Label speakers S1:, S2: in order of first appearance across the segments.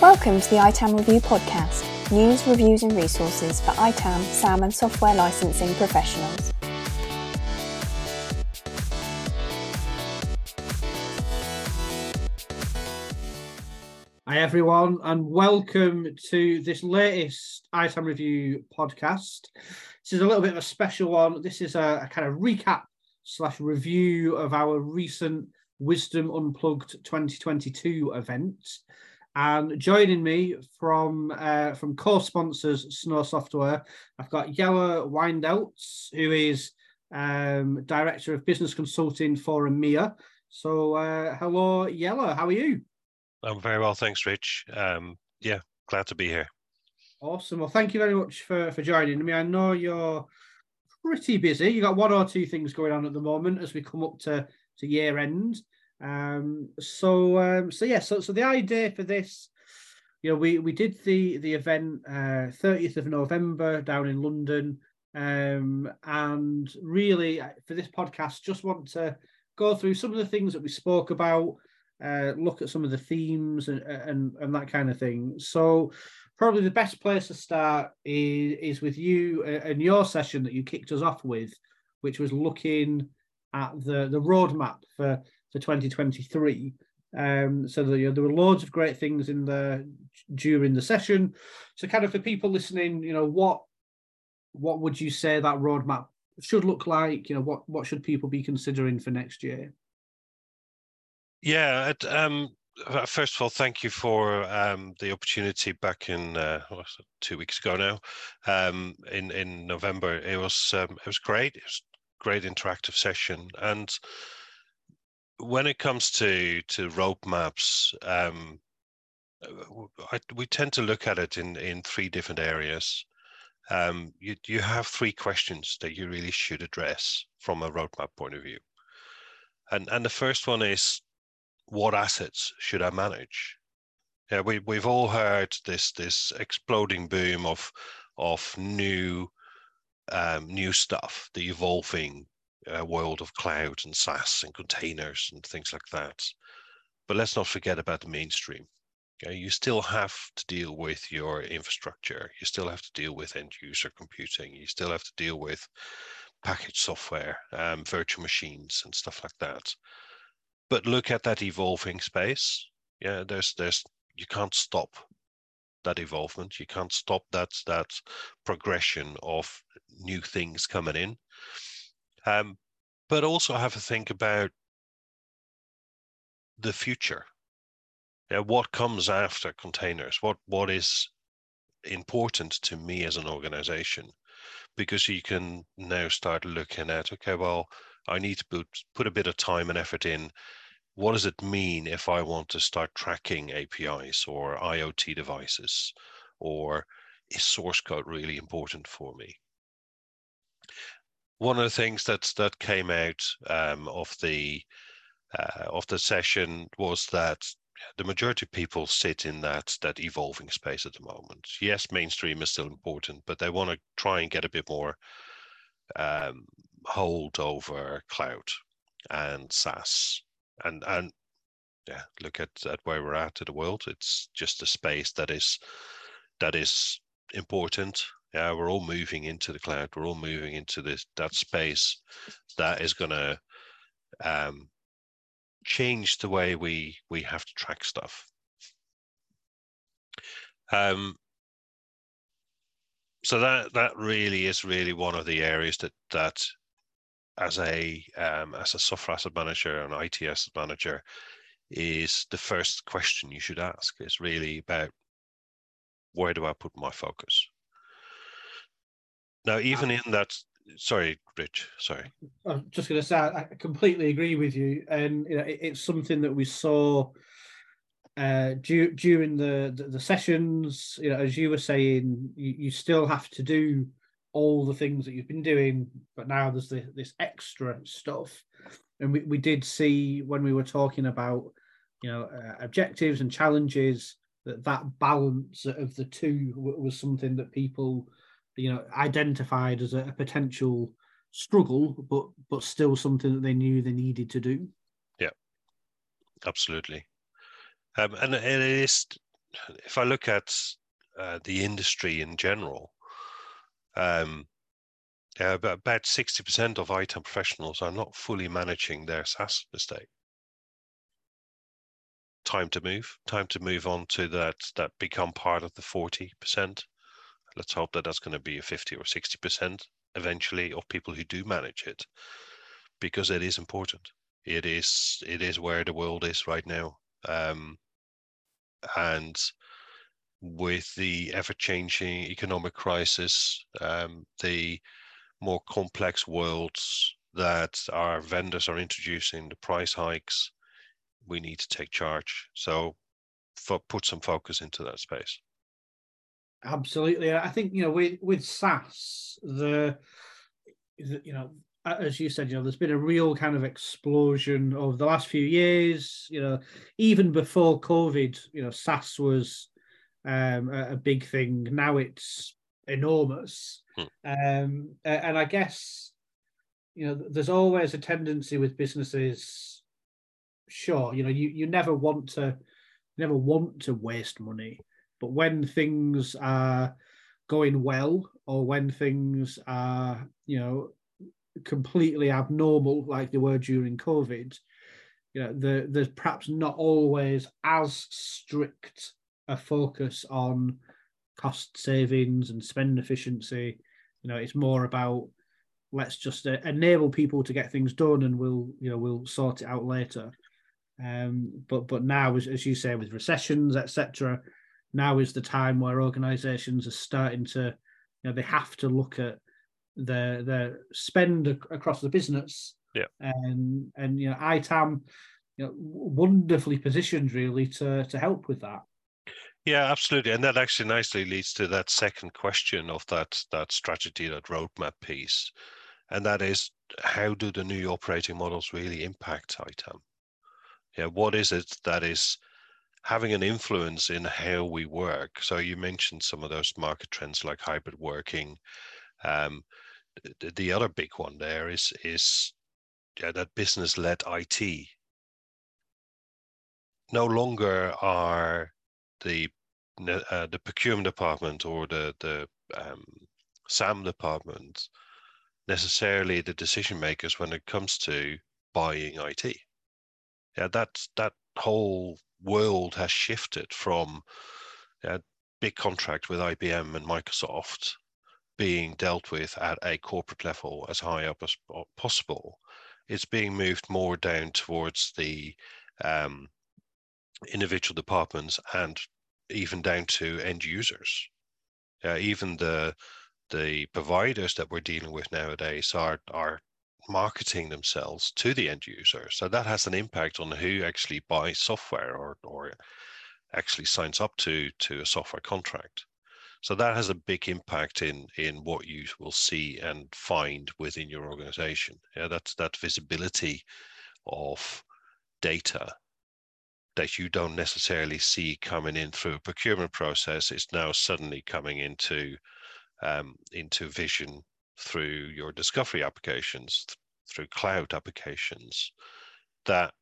S1: Welcome to the ITAM Review podcast news, reviews, and resources for ITAM, SAM, and software licensing professionals.
S2: Hi, everyone, and welcome to this latest ITAM Review podcast. This is a little bit of a special one. This is a, a kind of recap slash review of our recent Wisdom Unplugged 2022 event. And joining me from uh, from co-sponsors Snow Software, I've got Jelle Wijndelts, who is um, director of business consulting for EMEA. So, uh, hello, Jelle, How are you?
S3: I'm very well, thanks, Rich. Um, yeah, glad to be here.
S2: Awesome. Well, thank you very much for for joining me. I know you're pretty busy. You got one or two things going on at the moment as we come up to to year end. Um, so um, so yeah, so so the idea for this, you know, we we did the the event uh, 30th of November down in London. Um, and really uh, for this podcast, just want to go through some of the things that we spoke about, uh, look at some of the themes and, and and that kind of thing. So probably the best place to start is, is with you and your session that you kicked us off with, which was looking at the the roadmap for for 2023. Um, so the, you know, there were loads of great things in the during the session. So kind of for people listening, you know, what what would you say that roadmap should look like? You know, what what should people be considering for next year?
S3: Yeah, um, uh, first of all, thank you for um, the opportunity back in uh, two weeks ago now, um, in in November. It was um, it was great. It was great interactive session, and when it comes to to roadmaps, um, I, we tend to look at it in in three different areas. Um, you you have three questions that you really should address from a roadmap point of view, and and the first one is, what assets should I manage? Yeah, we we've all heard this this exploding boom of of new um, new stuff, the evolving uh, world of cloud and SaaS and containers and things like that. But let's not forget about the mainstream. Okay? You still have to deal with your infrastructure. You still have to deal with end user computing. You still have to deal with package software, um, virtual machines, and stuff like that. But look at that evolving space. Yeah, there's there's you can't stop that evolvement. You can't stop that that progression of new things coming in. Um, but also have a think about the future. Yeah, what comes after containers? What what is important to me as an organization? Because you can now start looking at, okay, well, I need to put a bit of time and effort in. What does it mean if I want to start tracking APIs or IoT devices? Or is source code really important for me? one of the things that that came out um, of the uh, of the session was that the majority of people sit in that that evolving space at the moment. Yes, mainstream is still important, but they want to try and get a bit more um, hold over cloud and SaaS and and yeah, look at, at where we're at in the world. It's just a space that is that is important yeah, we're all moving into the cloud. We're all moving into this that space that is going to um, change the way we we have to track stuff. Um, so that that really is really one of the areas that that as a um, as a software asset manager and IT asset manager is the first question you should ask is really about where do I put my focus? Now, even in that, sorry, Rich, sorry.
S2: I'm just going to say, I completely agree with you. And you know, it, it's something that we saw uh, du- during the, the, the sessions. You know, as you were saying, you, you still have to do all the things that you've been doing, but now there's the, this extra stuff. And we, we did see when we were talking about, you know, uh, objectives and challenges that that balance of the two was something that people you know identified as a, a potential struggle, but but still something that they knew they needed to do.
S3: Yeah, absolutely. Um, and it is, if I look at uh, the industry in general, um, uh, about sixty percent of ITAM professionals are not fully managing their SaaS estate. Time to move. Time to move on to that. That become part of the forty percent. Let's hope that that's going to be a fifty or sixty percent eventually of people who do manage it because it is important it is it is where the world is right now um, and with the ever-changing economic crisis um, the more complex worlds that our vendors are introducing the price hikes we need to take charge. So put some focus into that space.
S2: Absolutely, I think you know with with SaaS, the, the you know as you said, you know, there's been a real kind of explosion over the last few years. You know, even before COVID, you know, SaaS was um, a, a, big thing. Now it's enormous, hmm. um, and I guess you know, there's always a tendency with businesses. Sure, you know, you you never want to never want to waste money, but when things are going well or when things are, you know, completely abnormal like they were during COVID, you know, the, there's perhaps not always as strict a focus on cost savings and spend efficiency. You know, it's more about let's just uh, enable people to get things done, and we'll you know we'll sort it out later. Um, but but now, as, as you say, with recessions, etc., now is the time where organizations are starting to, you know, they have to look at their their spend across the business.
S3: Yeah.
S2: And and you know, ITAM, you know, wonderfully positioned really to to help with that.
S3: Yeah, absolutely, and that actually nicely leads to that second question of that that strategy, that roadmap piece, and that is how do the new operating models really impact ITAM? Yeah, what is it that is having an influence in how we work. So you mentioned some of those market trends like hybrid working. Um, the, the, other big one there is is yeah, that business-led IT. No longer are the uh, the procurement department or the the um, SAM department necessarily the decision makers when it comes to buying IT. Yeah, that's that whole world has shifted from a big contract with IBM and Microsoft being dealt with at a corporate level as high up as possible. It's being moved more down towards the um, individual departments and even down to end users. Uh, even the the providers that we're dealing with nowadays are are marketing themselves to the end user. So that has an impact on who actually buys software or, or actually signs up to, to a software contract. So that has a big impact in in what you will see and find within your organization. Yeah, that's that visibility of data that you don't necessarily see coming in through a procurement process is now suddenly coming into um, into vision through your discovery applications, th- through cloud applications that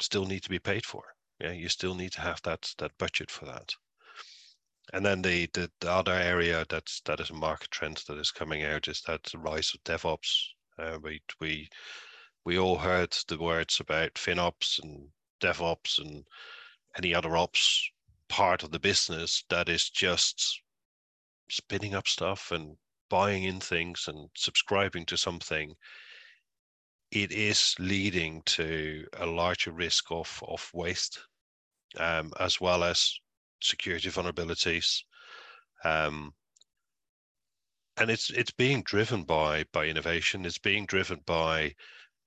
S3: still need to be paid for. Yeah, you still need to have that that budget for that. And then the, the, the other area that's that is a market trend that is coming out is that the rise of DevOps. Uh, we we we all heard the words about FinOps and DevOps and any other ops part of the business that is just spinning up stuff and buying in things and subscribing to something, it is leading to a larger risk of, of waste, um, as well as security vulnerabilities. Um, and it's it's being driven by by innovation. It's being driven by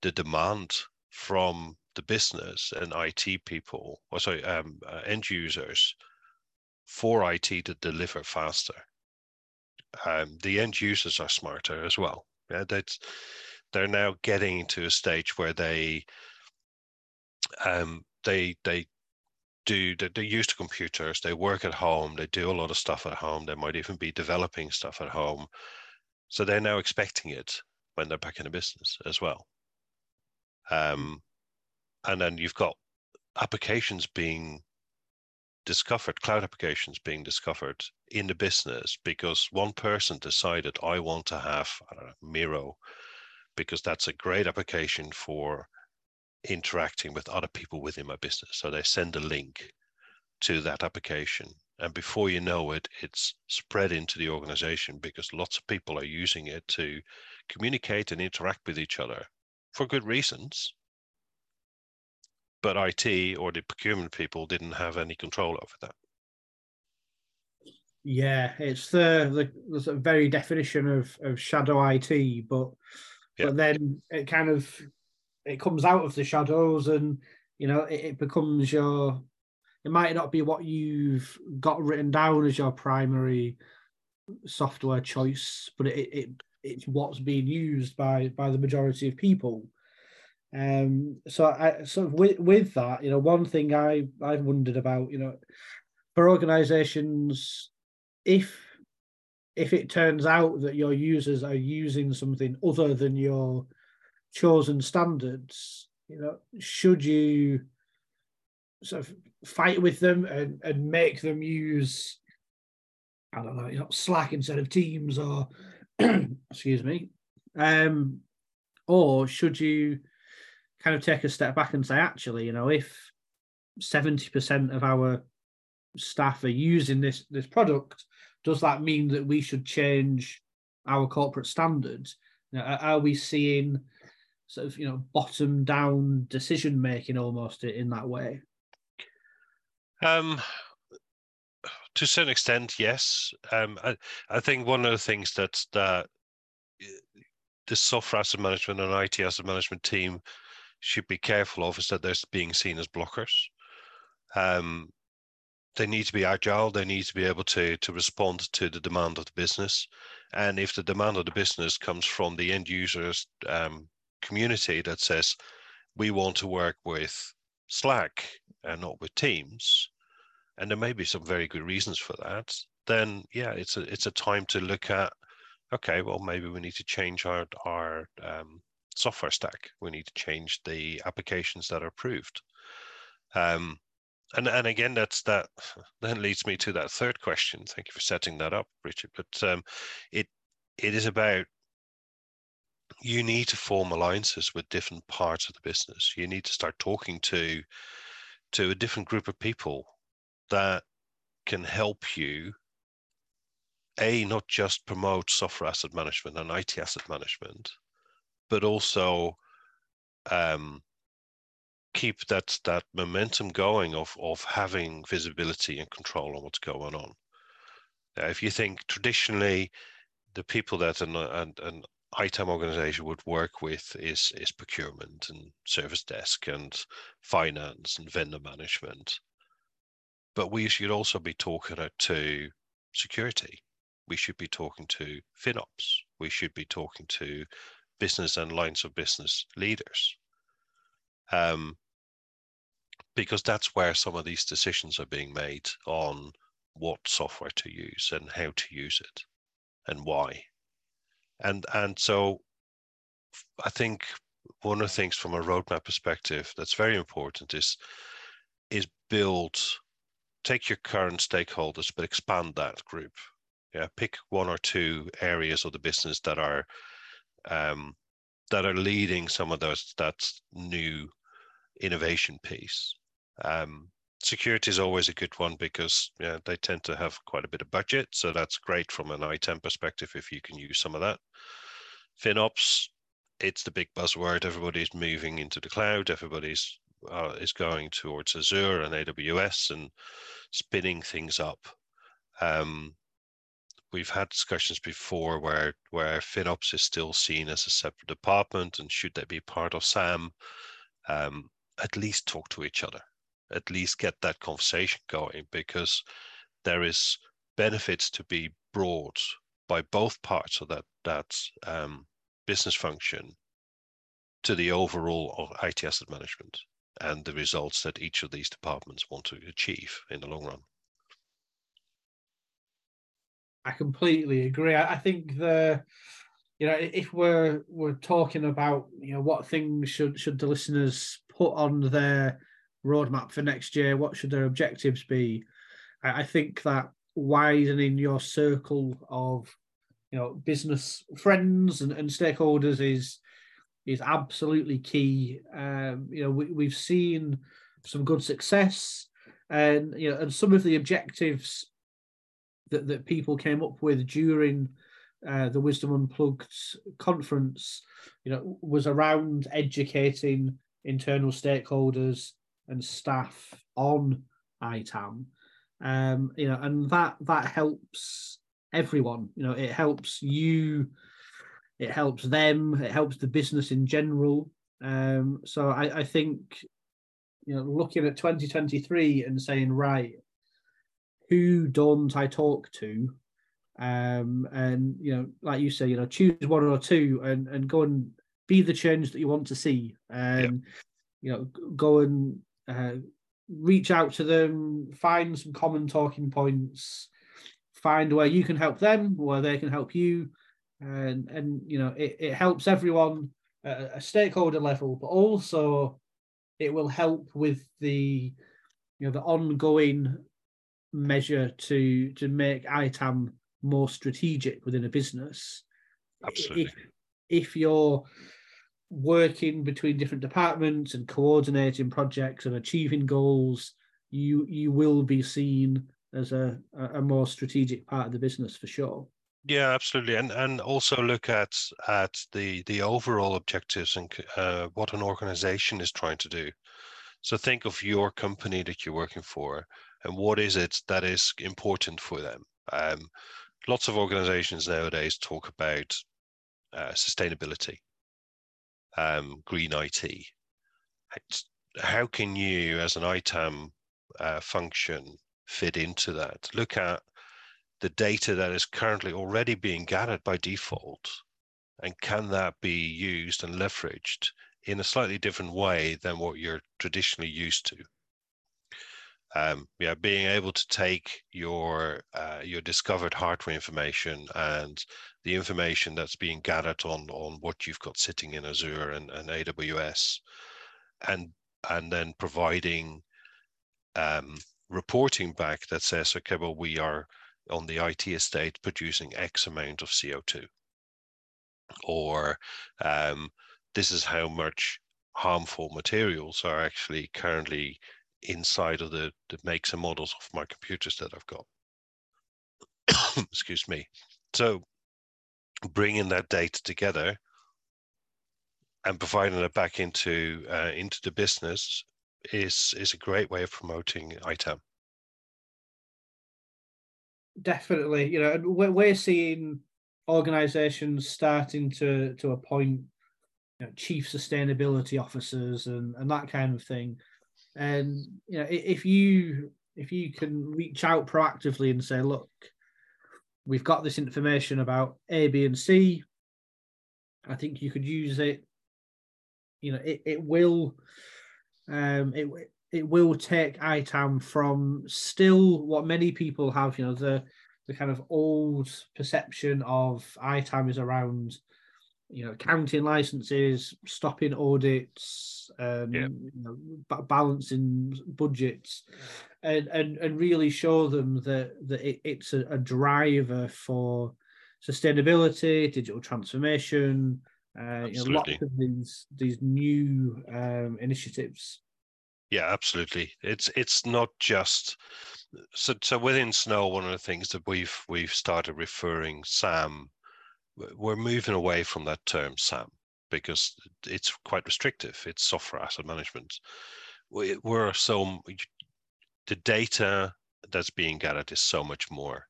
S3: the demand from the business and IT people, or sorry, um, uh, end users, for IT to deliver faster. Um, the end users are smarter as well. Yeah, that's they're now getting to a stage where they um, they they do they're used to computers they work at home they do a lot of stuff at home they might even be developing stuff at home. So they're now expecting it when they're back in the business as well. Um, and then you've got applications being discovered cloud applications being discovered in the business because one person decided i want to have know, miro because that's a great application for interacting with other people within my business. So they send a link to that application. And before you know it, it's spread into the organization because lots of people are using it to communicate and interact with each other for good reasons. But IT or the procurement people didn't have any control over that.
S2: Yeah, it's the the, the very definition of, of shadow IT, but yeah. but then it kind of it comes out of the shadows and you know it, it, becomes your it might not be what you've got written down as your primary software choice but it, it it's what's being used by by the majority of people um so i so with with that you know one thing i i've wondered about you know for organizations if if it turns out that your users are using something other than your chosen standards, you know, should you sort of fight with them and, and make them use, I don't know, you know, Slack instead of Teams or, excuse me, um, or should you kind of take a step back and say, actually, you know, if 70% of our staff are using this this product, does that mean that we should change our corporate standards? You know, are we seeing sort of you know bottom down decision making almost in that way?
S3: Um, to a certain extent, yes. Um, I, I think one of the things that that the software asset management and IT asset management team should be careful of is that they're being seen as blockers. Um, they need to be agile. They need to be able to to respond to the demand of the business. And if the demand of the business comes from the end users um, community that says we want to work with Slack and not with Teams, and there may be some very good reasons for that, then yeah, it's a it's a time to look at okay, well maybe we need to change our our um, software stack. We need to change the applications that are approved. Um, and and again, that's that. Then leads me to that third question. Thank you for setting that up, Richard. But um, it it is about you need to form alliances with different parts of the business. You need to start talking to to a different group of people that can help you a not just promote software asset management and IT asset management, but also um, keep that that momentum going of of having visibility and control on what's going on. Now, if you think traditionally, the people that an, an, an ITAM organization would work with is is procurement and service desk and finance and vendor management. But we should also be talking to security. We should be talking to FinOps. We should be talking to business and lines of business leaders. Um, because that's where some of these decisions are being made on what software to use and how to use it and why and and so I think one of the things from a roadmap perspective that's very important is is build take your current stakeholders but expand that group yeah pick one or two areas of the business that are um, that are leading some of those that new innovation piece um, security is always a good one because yeah, they tend to have quite a bit of budget. So that's great from an ITAM perspective if you can use some of that. FinOps, it's the big buzzword. Everybody's moving into the cloud. Everybody's uh, is going towards Azure and AWS and spinning things up. Um, we've had discussions before where where FinOps is still seen as a separate department and should they be part of SAM? Um, at least talk to each other at least get that conversation going because there is benefits to be brought by both parts of that that um, business function to the overall IT asset management. and the results that each of these departments want to achieve in the long run.
S2: I completely agree. I, I think the you know if we're we're talking about you know what things should should the listeners put on their roadmap for next year, what should their objectives be? I, I think that widening your circle of you know business friends and, and stakeholders is is absolutely key. Um, you know, we, we've seen some good success, and you know, and some of the objectives that that people came up with during uh, the Wisdom Unplugged conference, you know, was around educating internal stakeholders and staff on ITAM. Um, you know, and that that helps everyone. You know, it helps you it helps them, it helps the business in general. Um, so I, I think, you know, looking at 2023 and saying, right, who don't I talk to? Um, and you know, like you say, you know, choose one or two and and go and be the change that you want to see, and you know, go and uh, reach out to them, find some common talking points, find where you can help them, where they can help you, and and you know it, it helps everyone at a stakeholder level but also it will help with the you know the ongoing measure to to make itam more strategic within a business.
S3: Absolutely.
S2: If, if you're working between different departments and coordinating projects and achieving goals you you will be seen as a a more strategic part of the business for sure.
S3: Yeah, absolutely, and and also look at at the the overall objectives and uh, what an organization is trying to do. So think of your company that you're working for, and what is it that is important for them. Um, lots of organizations nowadays talk about uh, sustainability, um, green IT. how can you, as an ITAM uh, function, fit into that? Look at the data that is currently already being gathered by default? And can that be used and leveraged in a slightly different way than what you're traditionally used to? Um, yeah, being able to take your uh, your discovered hardware information and the information that's being gathered on on what you've got sitting in Azure and, and AWS, and and then providing um, reporting back that says, okay, well, we are on the IT estate producing X amount of CO2. Or um, this is how much harmful materials are actually currently inside of the, makes and models of my computers that I've got. Excuse me. So bringing that data together and providing it back into uh, into the business is is a great way of promoting ITAM
S2: definitely. You know, we're, we're seeing organizations starting to to appoint you know, chief sustainability officers and and that kind of thing. And you know, if you if you can reach out proactively and say, look, we've got this information about A, B, and C. I think you could use it. You know, it, it will um it it will take ITAM from still what many people have, you know, the the kind of old perception of ITAM is around, you know, counting licenses, stopping audits, um, yeah. you know, balancing budgets, and and and really show them that that it, it's a, a driver for sustainability, digital transformation, uh, you know, lots of these these new um, initiatives.
S3: Yeah, absolutely. It's it's not just so so within Snow. One of the things that we've we've started referring SAM. We're moving away from that term SAM because it's quite restrictive. It's software asset management. We, we're so the data that's being gathered is so much more.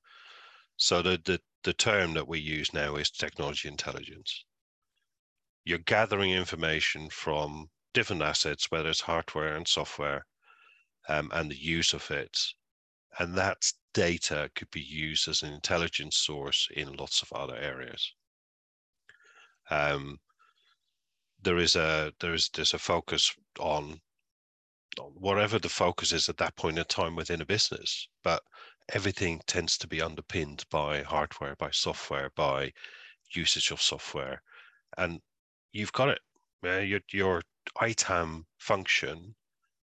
S3: So the, the the term that we use now is technology intelligence. You're gathering information from different assets, whether it's hardware and software, um, and the use of it. And that data could be used as an intelligence source in lots of other areas. Um, there is a there is there's a focus on whatever the focus is at that point in time within a business. But everything tends to be underpinned by hardware, by software, by usage of software, and you've got it. Uh, your your ITAM function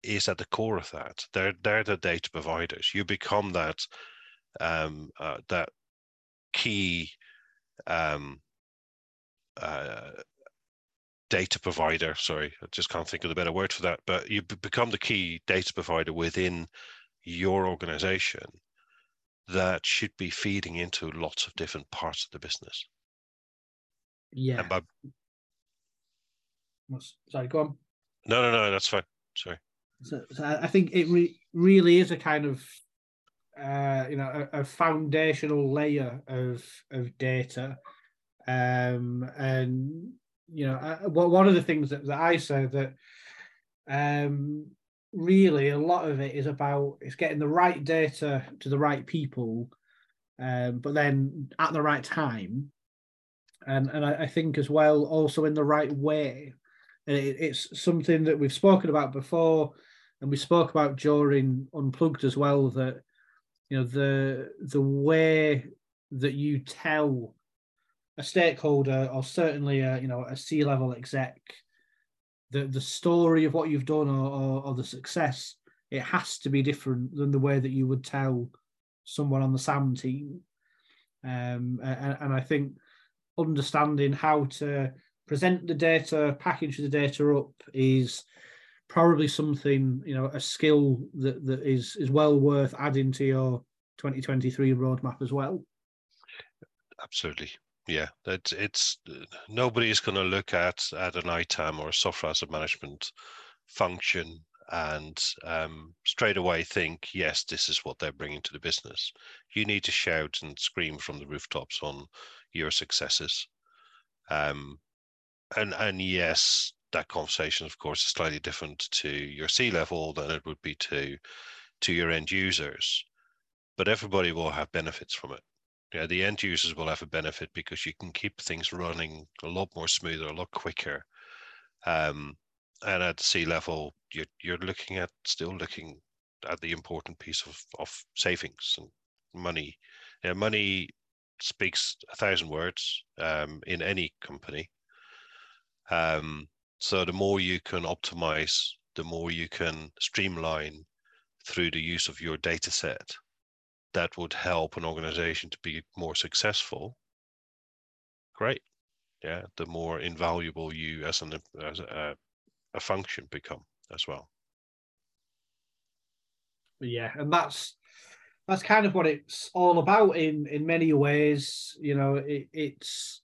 S3: is at the core of that. They're they're the data providers. You become that um, uh, that key um, uh, data provider. Sorry, I just can't think of the better word for that. But you become the key data provider within your organization that should be feeding into lots of different parts of the business.
S2: Yeah. By... Sorry, go on.
S3: No, no, no, that's fine. Sorry.
S2: So, so I think it re- really is a kind of, uh, you know, a, a foundational layer of of data, um, and you know, I, one of the things that, that I say that um, really a lot of it is about it's getting the right data to the right people, um, but then at the right time, and and I, I think as well also in the right way. And it, it's something that we've spoken about before, and we spoke about during Unplugged as well. That you know the the way that you tell a stakeholder or certainly a you know a C level exec the the story of what you've done or, or, or the success it has to be different than the way that you would tell someone on the SAM team. Um, and, and I think understanding how to present the data package the data up is probably something you know a skill that that is is well worth adding to your 2023 roadmap as well.
S3: Absolutely yeah that it's nobody is going to look at at an itam or a software asset management function and um, straight away think yes this is what they're bringing to the business. You need to shout and scream from the rooftops on your successes. Um, and and yes that conversation of course is slightly different to your c level than it would be to to your end users but everybody will have benefits from it yeah, the end users will have a benefit because you can keep things running a lot more smoother, a lot quicker. Um, and at C level, you're you're looking at still looking at the important piece of, of savings and money. Yeah, money speaks a thousand words um, in any company. Um, so the more you can optimize, the more you can streamline through the use of your data set that would help an organization to be more successful, great. Yeah, the more invaluable you as an as a, a function become as well.
S2: Yeah, and that's that's kind of what it's all about in in many ways. You know, it, it's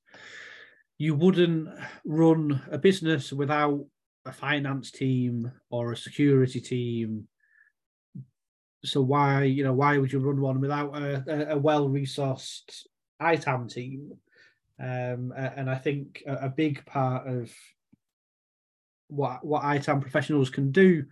S2: you wouldn't run a business without a finance team or a security team so why you know why would you run one without a, a well resourced ITAM team? Um, and I think a, big part of what what ITAM professionals can do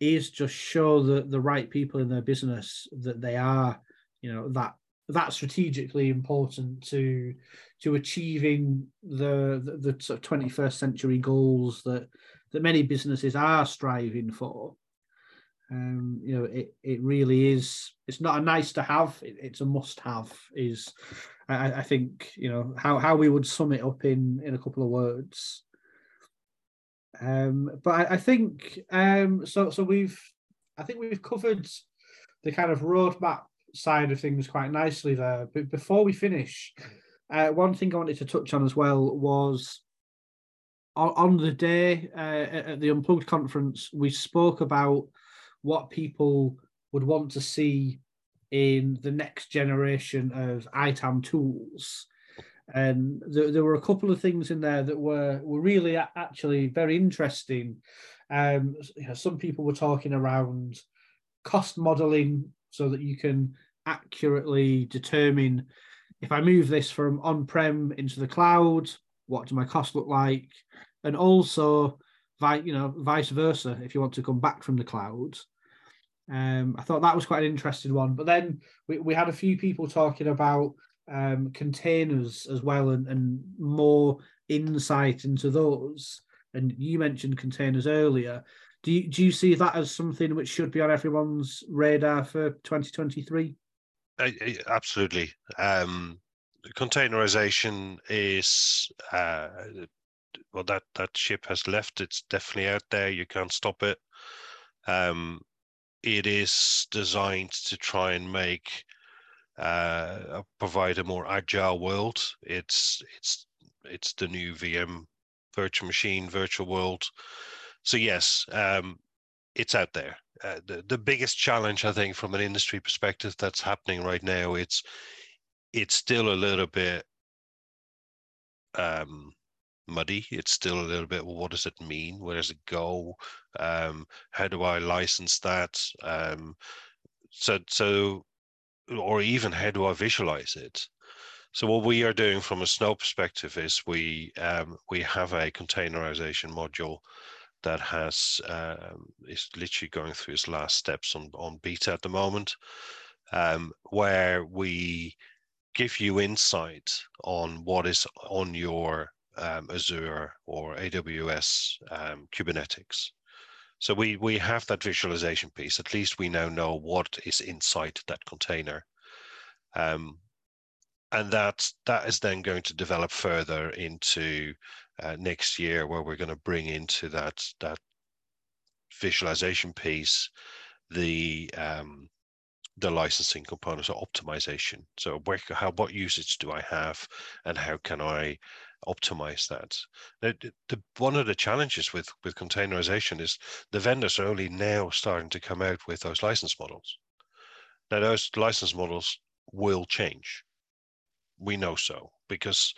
S2: is just show the the right people in their business that they are you know that that strategically important to to achieving the the, the sort of 21st century goals that that many businesses are striving for um, you know, it it really is. It's not a nice to have. It, it's a must have. Is I, I think you know how how we would sum it up in in a couple of words. Um, but I, I think um, so. So we've I think we've covered the kind of roadmap side of things quite nicely there. But before we finish, uh, one thing I wanted to touch on as well was on, on the day uh, at the Unplugged conference, we spoke about what people would want to see in the next generation of ITAM tools. And there, there were a couple of things in there that were, were really actually very interesting. Um, you know, some people were talking around cost modeling so that you can accurately determine if I move this from on prem into the cloud, what do my costs look like? And also, you know, vice versa, if you want to come back from the cloud, um, I thought that was quite an interesting one. But then we, we had a few people talking about um, containers as well and, and more insight into those. And you mentioned containers earlier. Do you, do you see that as something which should be on everyone's radar for 2023?
S3: absolutely. Um, containerization is uh, well that that ship has left. It's definitely out there. You can't stop it. Um, it is designed to try and make uh, provide a more agile world. It's it's it's the new VM virtual machine, virtual world. So yes, um, it's out there. Uh, the the biggest challenge, I think, from an industry perspective, that's happening right now, it's it's still a little bit um, muddy. It's still a little bit. Well, what does it mean? Where does it go? Um, how do I license that? Um, so so, or even how do I visualize it? So what we are doing from a Snow perspective is we um, we have a containerization module that has um, is literally going through its last steps on on beta at the moment, um, where we give you insight on what is on your um, Azure or AWS um, Kubernetes. So we we have that visualization piece. At least we now know what is inside that container. Um, and that that is then going to develop further into uh, next year, where we're going to bring into that that visualization piece the um, the licensing components or optimization. So where, how what usage do I have, and how can I optimize that? Now, the, one of the challenges with with containerization is the vendors are only now starting to come out with those license models. Now those license models will change we know so because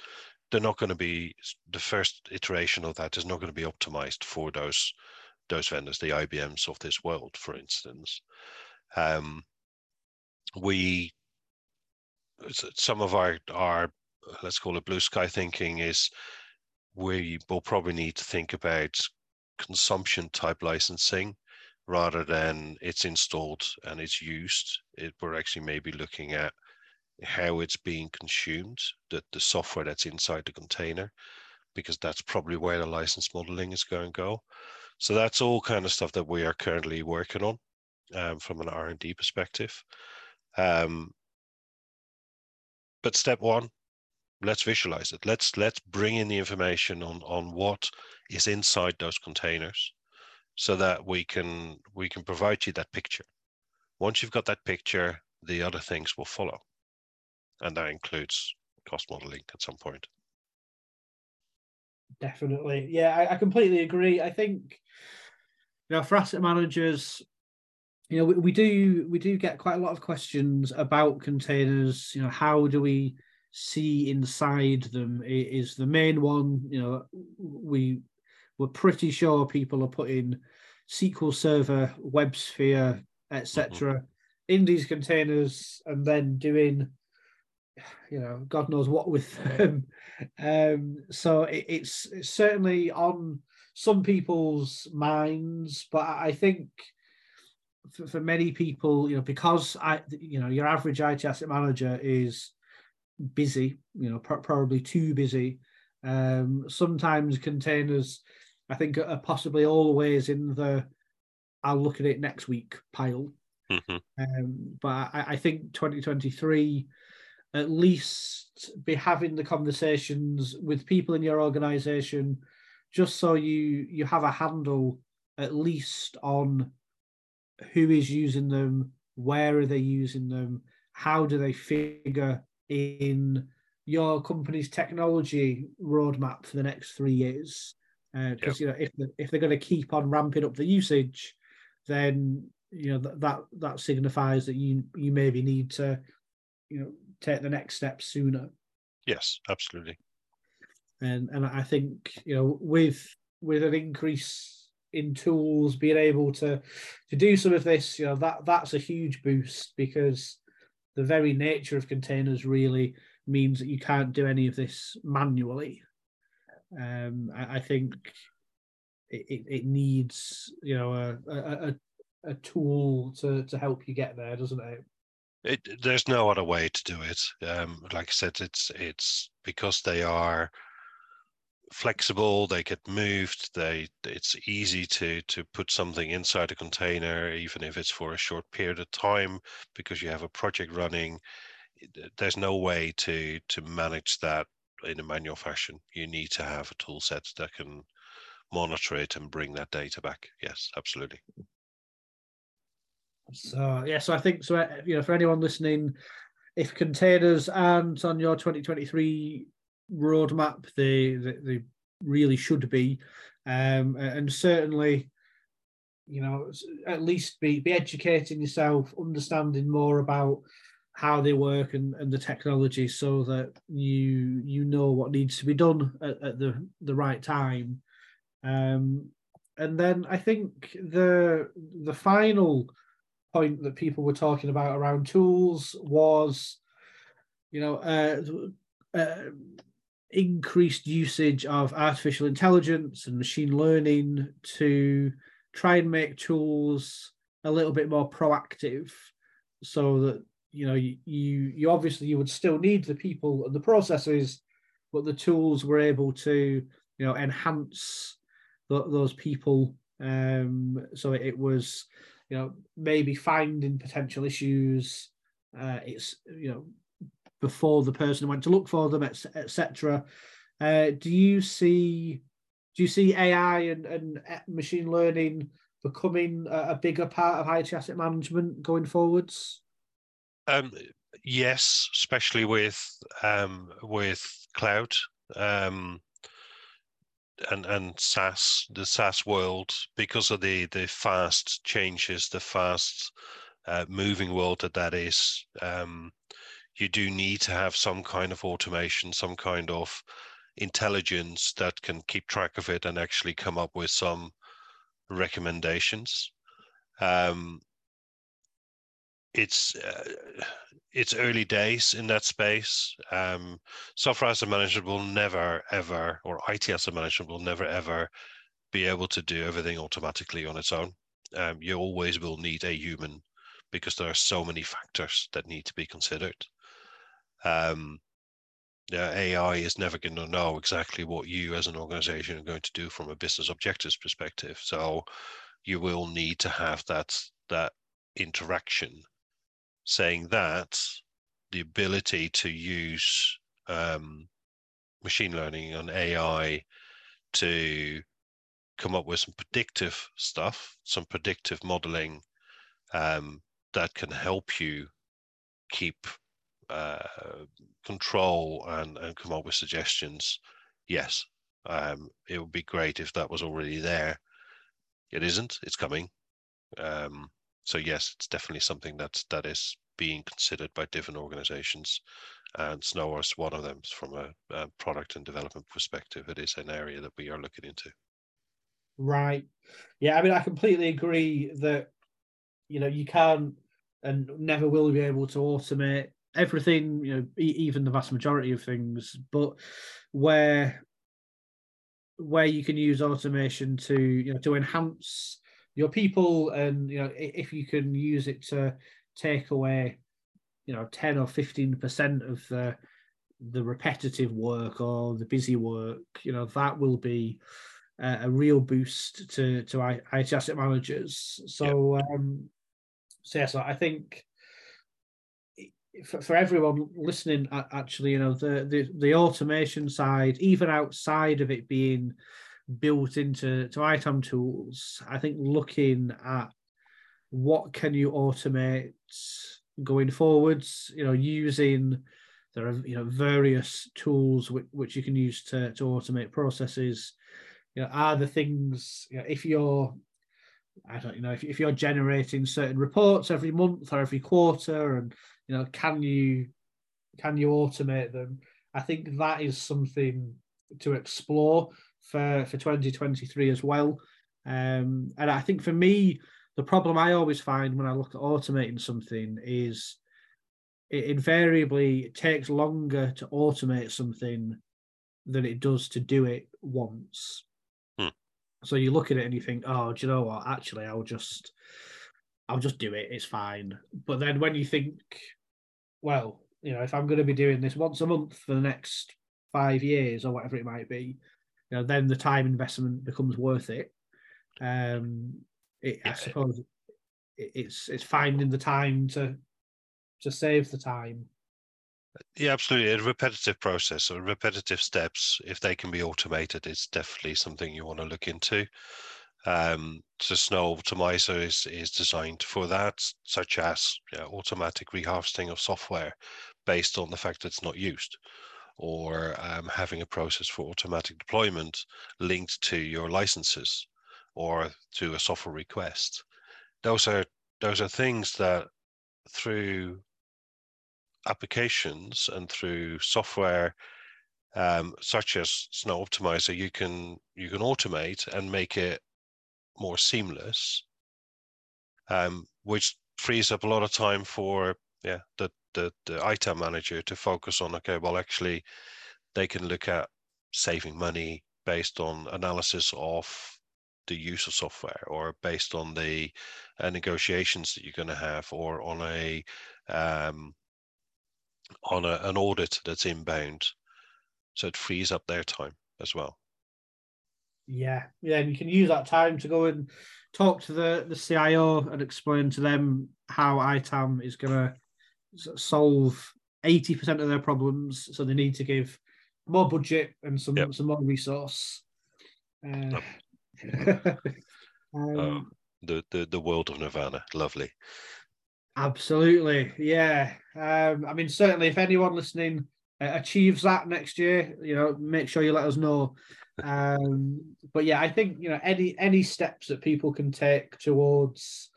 S3: they're not going to be the first iteration of that is not going to be optimized for those those vendors, the IBMs of this world, for instance. Um, we some of our our let's call it blue sky thinking is we will probably need to think about consumption type licensing rather than it's installed and it's used. It, we're actually maybe looking at how it's being consumed, the, the software that's inside the container, because that's probably where the license modeling is going to go. So that's all kind of stuff that we are currently working on um, from an R&D perspective. Um, but step one, let's visualize it. Let's let's bring in the information on on what is inside those containers, so that we can we can provide you that picture. Once you've got that picture, the other things will follow and that includes cost modeling at some point.
S2: Definitely, yeah, I, I completely agree. I think you know for asset managers, you know, we, we do we do get quite a lot of questions about containers. You know, how do we see inside them? Is the main one. You know, we we're pretty sure people are putting SQL Server, WebSphere, etc. Mm-hmm. in these containers, and then doing you know, God knows what with them. Um, so it, it's, it's certainly on some people's minds, but I think for, for, many people, you know, because I, you know, your average IT asset manager is busy, you know, probably too busy. Um, sometimes containers, I think, are possibly always in the "I'll look at it next week" pile. Mm-hmm. Um, but I, I think 2023 at least be having the conversations with people in your organization just so you you have a handle at least on who is using them where are they using them how do they figure in your company's technology roadmap for the next three years because uh, yep. you know if, the, if they're going to keep on ramping up the usage then you know that, that that signifies that you you maybe need to you know take the next step sooner.
S3: Yes, absolutely.
S2: And and I think you know with with an increase in tools, being able to to do some of this, you know that that's a huge boost because the very nature of containers really means that you can't do any of this manually. Um, I, I think it, it, needs you know a, a, a tool to to help you get there, doesn't it?
S3: It, there's no other way to do it. Um, like I said, it's it's because they are flexible they get moved they it's easy to to put something inside a container even if it's for a short period of time because you have a project running there's no way to to manage that in a manual fashion. You need to have a tool set that can monitor it and bring that data back. Yes absolutely.
S2: So yeah so i think so uh, you know for anyone listening if containers aren't on your 2023 roadmap. They, they, they really should be, um, and certainly, you know, at least be be educating yourself, understanding more about how they work and, and the technology, so that you you know what needs to be done at, at the the right time. Um, and then I think the the final point that people were talking about around tools was, you know, uh, uh, increased usage of artificial intelligence and machine learning to try and make tools a little bit more proactive so that you know you you obviously you would still need the people and the processes but the tools were able to you know enhance th- those people. Um so it was you know maybe finding potential issues uh it's you know before the person went to look for them, etc. Uh, do you see do you see AI and, and machine learning becoming a, a bigger part of IT asset management going forwards?
S3: Um, yes, especially with um, with cloud um, and and SaaS, the SaaS world, because of the the fast changes, the fast uh, moving world that that is. Um, you do need to have some kind of automation, some kind of intelligence that can keep track of it and actually come up with some recommendations. Um, it's uh, it's early days in that space. Um, software asset management will never ever, or IT asset management will never ever be able to do everything automatically on its own. Um, you always will need a human because there are so many factors that need to be considered um, AI is never going to know exactly what you as an organization are going to do from a business objectives perspective. So you will need to have that that interaction. Saying that, the ability to use um, machine learning and AI to come up with some predictive stuff, some predictive modeling um, that can help you keep uh, control and, and come up with suggestions, yes, um, it would be great if that was already there. It isn't. It's coming. Um, so yes, it's definitely something that's that is being considered by different organizations, and Snow is one of them. From a, a product and development perspective, it is an area that we are looking into.
S2: Right. Yeah, I mean, I completely agree that you know you can't and never will be able to automate everything, you know, even the vast majority of things, but where where you can use automation to you know to enhance your people and you know if you can use it to take away you know 10 or 15 percent of the the repetitive work or the busy work you know that will be a, a real boost to to IT asset managers. So um so yeah so i think for, for everyone listening, actually, you know, the, the the automation side, even outside of it being built into to ITAM tools, I think looking at what can you automate going forwards, you know, using there are you know various tools which, which you can use to to automate processes. You know, are the things you know, if you're I don't you know if, if you're generating certain reports every month or every quarter and you know, can you can you automate them? I think that is something to explore for for 2023 as well. Um, and I think for me, the problem I always find when I look at automating something is it invariably takes longer to automate something than it does to do it once. Hmm. So you look at it and you think, oh, do you know what? Actually, I'll just I'll just do it. It's fine. But then when you think well, you know, if I'm going to be doing this once a month for the next five years or whatever it might be, you know, then the time investment becomes worth it. Um, it, I suppose it, it's it's finding the time to to save the time.
S3: Yeah, absolutely. A repetitive process or repetitive steps, if they can be automated, is definitely something you want to look into. Um, so Snow Optimizer is, is designed for that, such as you know, automatic reharvesting of software based on the fact that it's not used, or um, having a process for automatic deployment linked to your licenses or to a software request. Those are those are things that through applications and through software um, such as Snow Optimizer, you can you can automate and make it more seamless, um, which frees up a lot of time for yeah the, the the ITAM manager to focus on. Okay, well actually, they can look at saving money based on analysis of the use of software or based on the uh, negotiations that you're going to have or on a um, on a, an audit that's inbound so it frees up their time as well
S2: Yeah, yeah, and you can use that time to go and talk to the the CIO and explain to them how ITAM is going to solve eighty percent of their problems. So they need to give more budget and some
S3: Yep.
S2: some more resource. Uh, um,
S3: Oh. the, the the world of nirvana lovely
S2: Absolutely, yeah. Um, I mean, certainly, if anyone listening uh, achieves that next year, you know, make sure you let us know. Um, but yeah, I think you know any any steps that people can take towards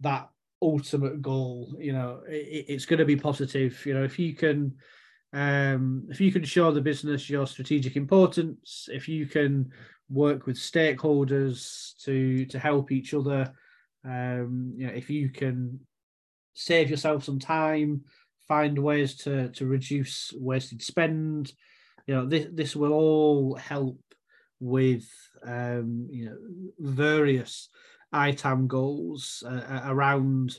S2: that ultimate goal, you know, it, it's going to be positive. You know, if you can, um, if you can show the business your strategic importance, if you can work with stakeholders to to help each other, um, you know, if you can save yourself some time, find ways to to reduce wasted spend. You know, this this will all help with um, you know various ITAM goals uh, around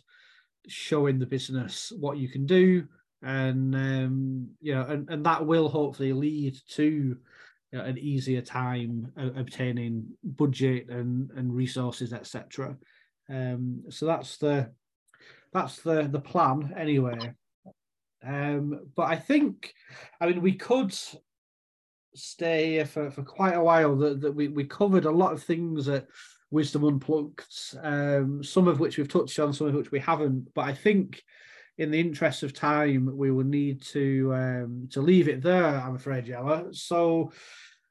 S2: showing the business what you can do, and um, you know, and, and that will hopefully lead to you know, an easier time obtaining budget and and resources, etc. Um, so that's the that's the the plan anyway. Um, but I think, I mean, we could stay here for, for quite a while. That, that we, we covered a lot of things at Wisdom Unplugged, um, some of which we've touched on, some of which we haven't. But I think, in the interest of time, we will need to um, to leave it there. I'm afraid, Jelle. So.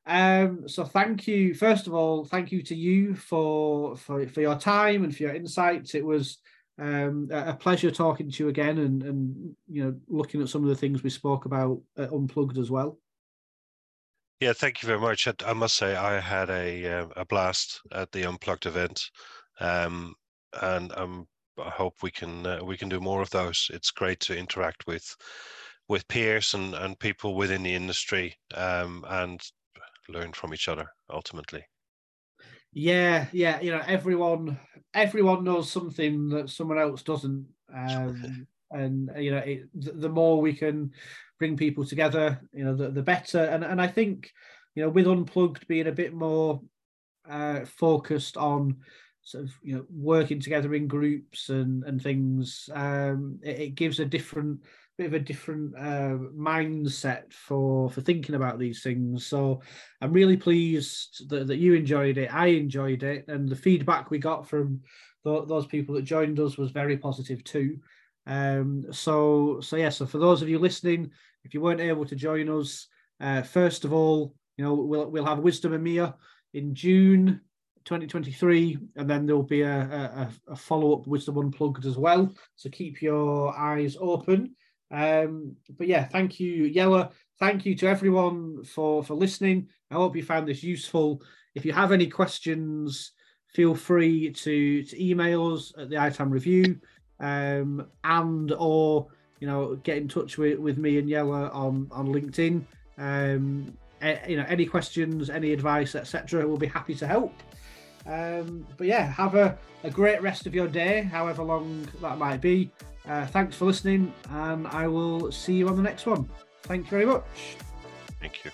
S2: Um, so thank you. First of all, thank you to you for for, for your time and for your insights. It was um, a pleasure talking to you again and, and you know looking at some of the things we spoke about Unplugged as well.
S3: Yeah thank you very much. I, I must say i had a uh, a blast at the unplugged event. Um, and um, i hope we can uh, we can do more of those. It's great to interact with with peers and and people within the industry um, and learn from each other ultimately.
S2: Yeah, yeah, you know everyone everyone knows something that someone else doesn't, um, and you know it, the the more we can bring people together, you know, the the better. And and I think you know with Unplugged being a bit more uh, focused on sort of you know working together in groups and and things, um, it, it gives a different bit of a different uh, mindset for for thinking about these things. So I'm really pleased that, that you enjoyed it. I enjoyed it, and the feedback we got from th- those people that joined us was very positive too. Um, so so yeah. So for those of you listening, if you weren't able to join us, uh, first of all, you know we'll we'll have Wisdom EMEA in June 2023, and then there'll be a, a, a follow up Wisdom Unplugged as well. So keep your eyes open. Um, but yeah, thank you, Jelle. Thank you to everyone for for listening. I hope you found this useful. If you have any questions, feel free to to email us at the ITAM review, um, and or you know get in touch with, with me and Jelle on on LinkedIn. Um, a- you know any questions, any advice, etc. We'll be happy to help. Um, but yeah, have a, a great rest of your day, however long that might be. Uh, thanks for listening, and I will see you on the next one. Thank you very much.
S3: thank you